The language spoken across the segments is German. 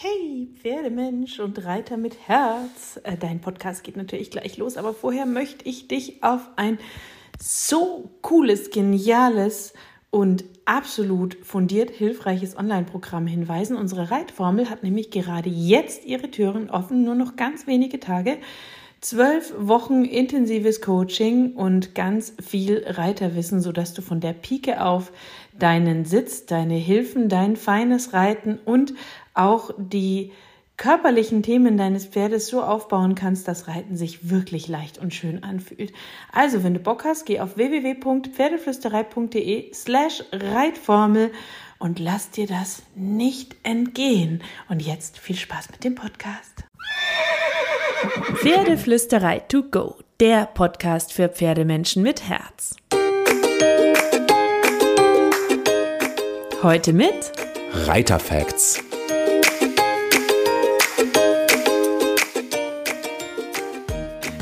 Hey, Pferdemensch und Reiter mit Herz. Äh, dein Podcast geht natürlich gleich los, aber vorher möchte ich dich auf ein so cooles, geniales und absolut fundiert hilfreiches Online-Programm hinweisen. Unsere Reitformel hat nämlich gerade jetzt ihre Türen offen, nur noch ganz wenige Tage. Zwölf Wochen intensives Coaching und ganz viel Reiterwissen, sodass du von der Pike auf deinen Sitz, deine Hilfen, dein feines Reiten und auch die körperlichen Themen deines Pferdes so aufbauen kannst, dass Reiten sich wirklich leicht und schön anfühlt. Also, wenn du Bock hast, geh auf www.pferdeflüsterei.de slash Reitformel und lass dir das nicht entgehen. Und jetzt viel Spaß mit dem Podcast. Pferdeflüsterei to go, der Podcast für Pferdemenschen mit Herz. Heute mit Reiterfacts.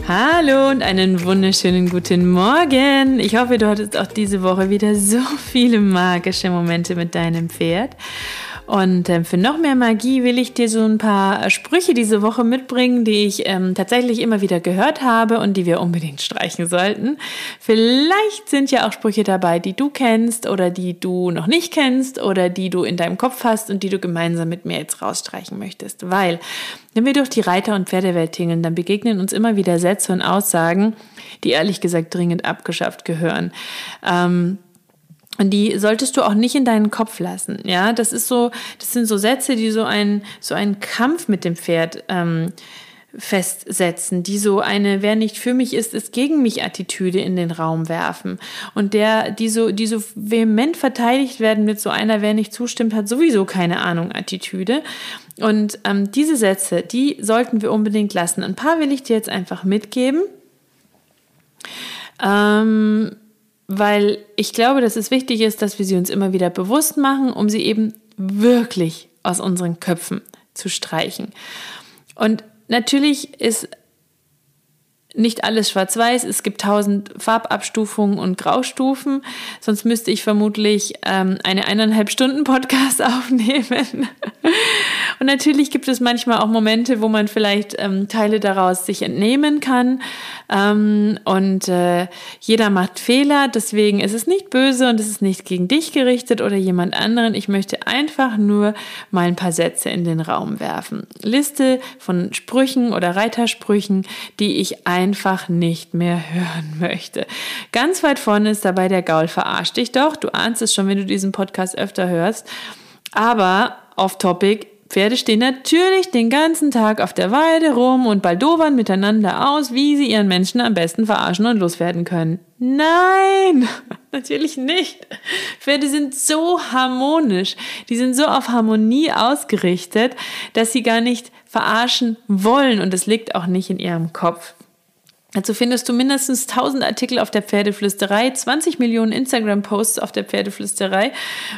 Hallo und einen wunderschönen guten Morgen. Ich hoffe, du hattest auch diese Woche wieder so viele magische Momente mit deinem Pferd. Und ähm, für noch mehr Magie will ich dir so ein paar Sprüche diese Woche mitbringen, die ich ähm, tatsächlich immer wieder gehört habe und die wir unbedingt streichen sollten. Vielleicht sind ja auch Sprüche dabei, die du kennst oder die du noch nicht kennst oder die du in deinem Kopf hast und die du gemeinsam mit mir jetzt rausstreichen möchtest. Weil, wenn wir durch die Reiter- und Pferdewelt tingeln, dann begegnen uns immer wieder Sätze und Aussagen, die ehrlich gesagt dringend abgeschafft gehören. Ähm, und die solltest du auch nicht in deinen Kopf lassen. Ja, das ist so, das sind so Sätze, die so ein so einen Kampf mit dem Pferd ähm, festsetzen, die so eine wer nicht für mich ist, ist gegen mich Attitüde in den Raum werfen und der die so die so vehement verteidigt werden mit so einer wer nicht zustimmt hat sowieso keine Ahnung Attitüde und ähm, diese Sätze die sollten wir unbedingt lassen. Ein paar will ich dir jetzt einfach mitgeben. Ähm, weil ich glaube, dass es wichtig ist, dass wir sie uns immer wieder bewusst machen, um sie eben wirklich aus unseren Köpfen zu streichen. Und natürlich ist nicht alles schwarz-weiß, es gibt tausend Farbabstufungen und Graustufen, sonst müsste ich vermutlich ähm, eine eineinhalb Stunden Podcast aufnehmen. und natürlich gibt es manchmal auch Momente, wo man vielleicht ähm, Teile daraus sich entnehmen kann. Ähm, und äh, jeder macht Fehler, deswegen ist es nicht böse und es ist nicht gegen dich gerichtet oder jemand anderen. Ich möchte einfach nur mal ein paar Sätze in den Raum werfen. Liste von Sprüchen oder Reitersprüchen, die ich ein einfach nicht mehr hören möchte. Ganz weit vorne ist dabei der Gaul verarscht dich doch. Du ahnst es schon, wenn du diesen Podcast öfter hörst. Aber off topic, Pferde stehen natürlich den ganzen Tag auf der Weide rum und baldowern miteinander aus, wie sie ihren Menschen am besten verarschen und loswerden können. Nein, natürlich nicht. Pferde sind so harmonisch, die sind so auf Harmonie ausgerichtet, dass sie gar nicht verarschen wollen und es liegt auch nicht in ihrem Kopf. Dazu findest du mindestens 1000 Artikel auf der Pferdeflüsterei, 20 Millionen Instagram-Posts auf der Pferdeflüsterei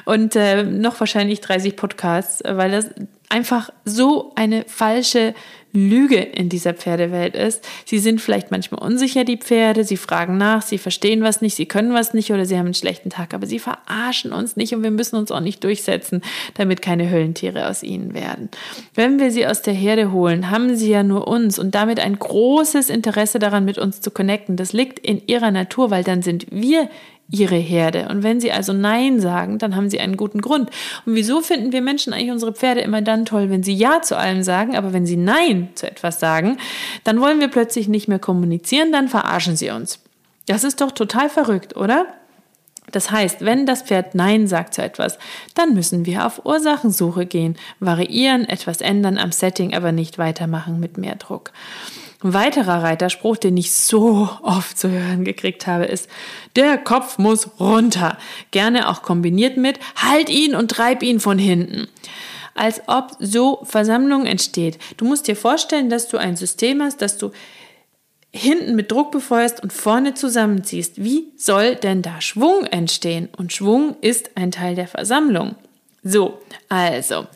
und äh, noch wahrscheinlich 30 Podcasts, weil das einfach so eine falsche Lüge in dieser Pferdewelt ist. Sie sind vielleicht manchmal unsicher, die Pferde, sie fragen nach, sie verstehen was nicht, sie können was nicht oder sie haben einen schlechten Tag, aber sie verarschen uns nicht und wir müssen uns auch nicht durchsetzen, damit keine Höllentiere aus ihnen werden. Wenn wir sie aus der Herde holen, haben sie ja nur uns und damit ein großes Interesse daran, mit uns zu connecten. Das liegt in ihrer Natur, weil dann sind wir ihre Herde. Und wenn sie also Nein sagen, dann haben sie einen guten Grund. Und wieso finden wir Menschen eigentlich unsere Pferde immer dann toll, wenn sie Ja zu allem sagen, aber wenn sie Nein zu etwas sagen, dann wollen wir plötzlich nicht mehr kommunizieren, dann verarschen sie uns. Das ist doch total verrückt, oder? Das heißt, wenn das Pferd Nein sagt zu etwas, dann müssen wir auf Ursachensuche gehen, variieren, etwas ändern am Setting, aber nicht weitermachen mit mehr Druck. Ein weiterer Reiterspruch, den ich so oft zu hören gekriegt habe, ist, der Kopf muss runter. Gerne auch kombiniert mit, halt ihn und treib ihn von hinten. Als ob so Versammlung entsteht. Du musst dir vorstellen, dass du ein System hast, dass du hinten mit Druck befeuerst und vorne zusammenziehst. Wie soll denn da Schwung entstehen? Und Schwung ist ein Teil der Versammlung. So, also.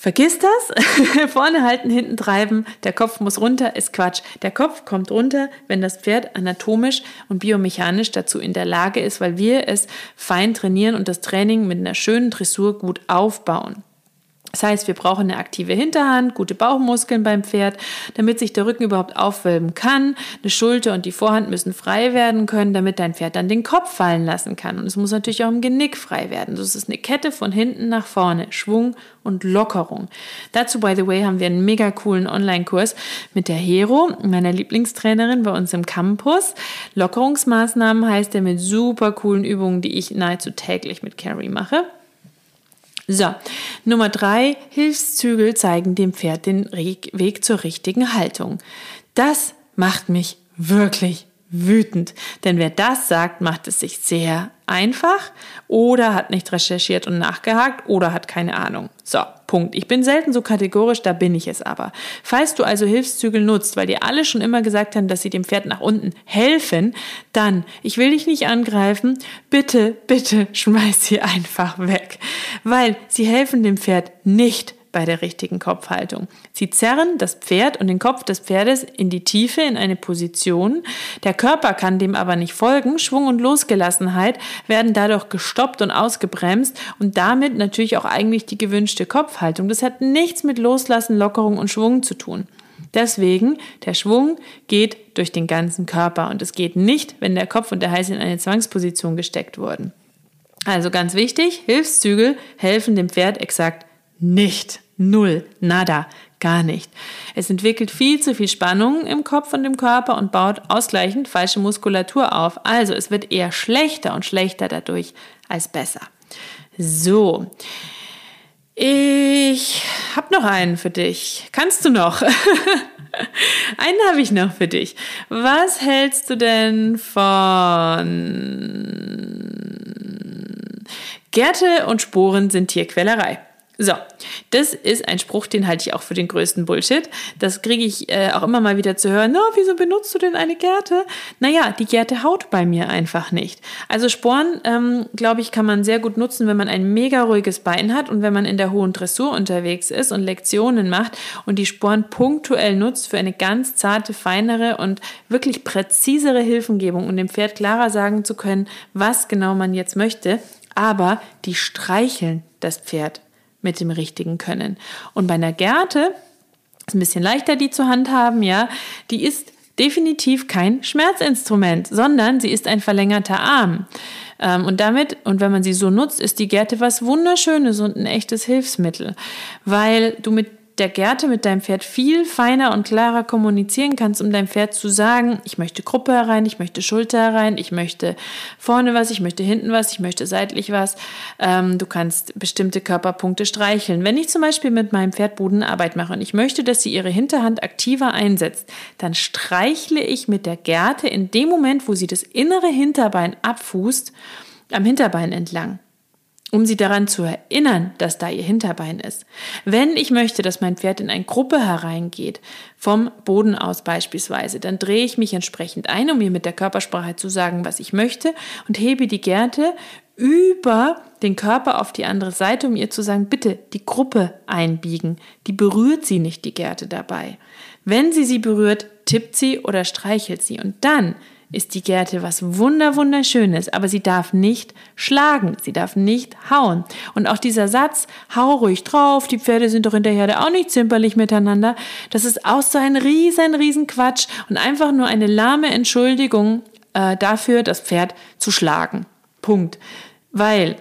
Vergiss das. Vorne halten, hinten treiben. Der Kopf muss runter, ist Quatsch. Der Kopf kommt runter, wenn das Pferd anatomisch und biomechanisch dazu in der Lage ist, weil wir es fein trainieren und das Training mit einer schönen Dressur gut aufbauen. Das heißt, wir brauchen eine aktive Hinterhand, gute Bauchmuskeln beim Pferd, damit sich der Rücken überhaupt aufwölben kann. Eine Schulter und die Vorhand müssen frei werden können, damit dein Pferd dann den Kopf fallen lassen kann. Und es muss natürlich auch im Genick frei werden. Das ist eine Kette von hinten nach vorne, Schwung und Lockerung. Dazu, by the way, haben wir einen mega coolen Online-Kurs mit der Hero, meiner Lieblingstrainerin bei uns im Campus. Lockerungsmaßnahmen heißt er mit super coolen Übungen, die ich nahezu täglich mit Carrie mache. So, Nummer drei, Hilfszügel zeigen dem Pferd den Weg zur richtigen Haltung. Das macht mich wirklich wütend. Denn wer das sagt, macht es sich sehr einfach oder hat nicht recherchiert und nachgehakt oder hat keine Ahnung. So, Punkt. Ich bin selten so kategorisch, da bin ich es aber. Falls du also Hilfszügel nutzt, weil dir alle schon immer gesagt haben, dass sie dem Pferd nach unten helfen, dann, ich will dich nicht angreifen, bitte, bitte schmeiß sie einfach weg. Weil sie helfen dem Pferd nicht bei der richtigen Kopfhaltung. Sie zerren das Pferd und den Kopf des Pferdes in die Tiefe, in eine Position. Der Körper kann dem aber nicht folgen. Schwung und Losgelassenheit werden dadurch gestoppt und ausgebremst und damit natürlich auch eigentlich die gewünschte Kopfhaltung. Das hat nichts mit Loslassen, Lockerung und Schwung zu tun. Deswegen, der Schwung geht durch den ganzen Körper und es geht nicht, wenn der Kopf und der Hals in eine Zwangsposition gesteckt wurden. Also ganz wichtig, Hilfszügel helfen dem Pferd exakt nicht. Null. Nada. Gar nicht. Es entwickelt viel zu viel Spannung im Kopf und im Körper und baut ausgleichend falsche Muskulatur auf. Also es wird eher schlechter und schlechter dadurch als besser. So. Ich habe noch einen für dich. Kannst du noch? einen habe ich noch für dich. Was hältst du denn von Gärte und Sporen sind Tierquälerei? So, das ist ein Spruch, den halte ich auch für den größten Bullshit. Das kriege ich äh, auch immer mal wieder zu hören. Na, wieso benutzt du denn eine Gerte? Naja, die Gerte haut bei mir einfach nicht. Also Sporen, ähm, glaube ich, kann man sehr gut nutzen, wenn man ein mega ruhiges Bein hat und wenn man in der hohen Dressur unterwegs ist und Lektionen macht und die Sporen punktuell nutzt für eine ganz zarte, feinere und wirklich präzisere Hilfengebung, um dem Pferd klarer sagen zu können, was genau man jetzt möchte. Aber die streicheln das Pferd mit dem richtigen Können. Und bei einer Gerte ist ein bisschen leichter, die zu handhaben, ja. Die ist definitiv kein Schmerzinstrument, sondern sie ist ein verlängerter Arm. Ähm, und damit, und wenn man sie so nutzt, ist die Gerte was Wunderschönes und ein echtes Hilfsmittel, weil du mit der Gerte mit deinem Pferd viel feiner und klarer kommunizieren kannst, um deinem Pferd zu sagen, ich möchte Gruppe herein, ich möchte Schulter herein, ich möchte vorne was, ich möchte hinten was, ich möchte seitlich was. Ähm, du kannst bestimmte Körperpunkte streicheln. Wenn ich zum Beispiel mit meinem Pferd Bodenarbeit mache und ich möchte, dass sie ihre Hinterhand aktiver einsetzt, dann streichle ich mit der Gerte in dem Moment, wo sie das innere Hinterbein abfußt, am Hinterbein entlang um sie daran zu erinnern, dass da ihr Hinterbein ist. Wenn ich möchte, dass mein Pferd in eine Gruppe hereingeht, vom Boden aus beispielsweise, dann drehe ich mich entsprechend ein, um mir mit der Körpersprache zu sagen, was ich möchte und hebe die Gerte über den Körper auf die andere Seite, um ihr zu sagen, bitte die Gruppe einbiegen. Die berührt sie nicht, die Gerte dabei. Wenn sie sie berührt, tippt sie oder streichelt sie. Und dann ist die Gerte was wunder wunderschönes, aber sie darf nicht schlagen, sie darf nicht hauen. Und auch dieser Satz, hau ruhig drauf, die Pferde sind doch in der Herde auch nicht zimperlich miteinander, das ist auch so ein riesen, riesen Quatsch und einfach nur eine lahme Entschuldigung äh, dafür, das Pferd zu schlagen. Punkt. Weil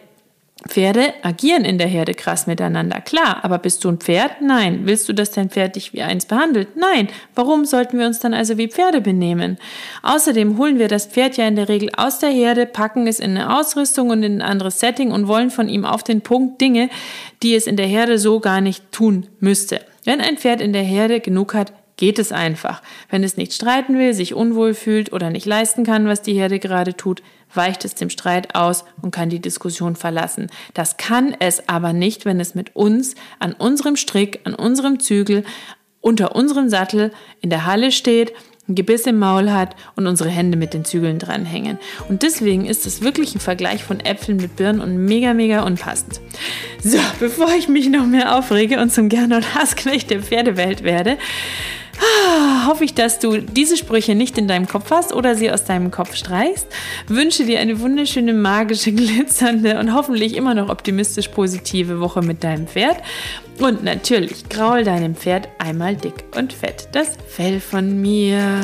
Pferde agieren in der Herde krass miteinander, klar, aber bist du ein Pferd? Nein. Willst du, dass dein Pferd dich wie eins behandelt? Nein. Warum sollten wir uns dann also wie Pferde benehmen? Außerdem holen wir das Pferd ja in der Regel aus der Herde, packen es in eine Ausrüstung und in ein anderes Setting und wollen von ihm auf den Punkt Dinge, die es in der Herde so gar nicht tun müsste. Wenn ein Pferd in der Herde genug hat, geht es einfach. Wenn es nicht streiten will, sich unwohl fühlt oder nicht leisten kann, was die Herde gerade tut, weicht es dem Streit aus und kann die Diskussion verlassen. Das kann es aber nicht, wenn es mit uns an unserem Strick, an unserem Zügel, unter unserem Sattel in der Halle steht ein Gebiss im Maul hat und unsere Hände mit den Zügeln dranhängen. Und deswegen ist es wirklich ein Vergleich von Äpfeln mit Birnen und mega, mega unpassend. So, bevor ich mich noch mehr aufrege und zum Gernot Hassknecht der Pferdewelt werde, hoffe ich, dass du diese Sprüche nicht in deinem Kopf hast oder sie aus deinem Kopf streichst. Wünsche dir eine wunderschöne, magische, glitzernde und hoffentlich immer noch optimistisch positive Woche mit deinem Pferd. Und natürlich graul deinem Pferd einmal dick und fett das Fell von mir.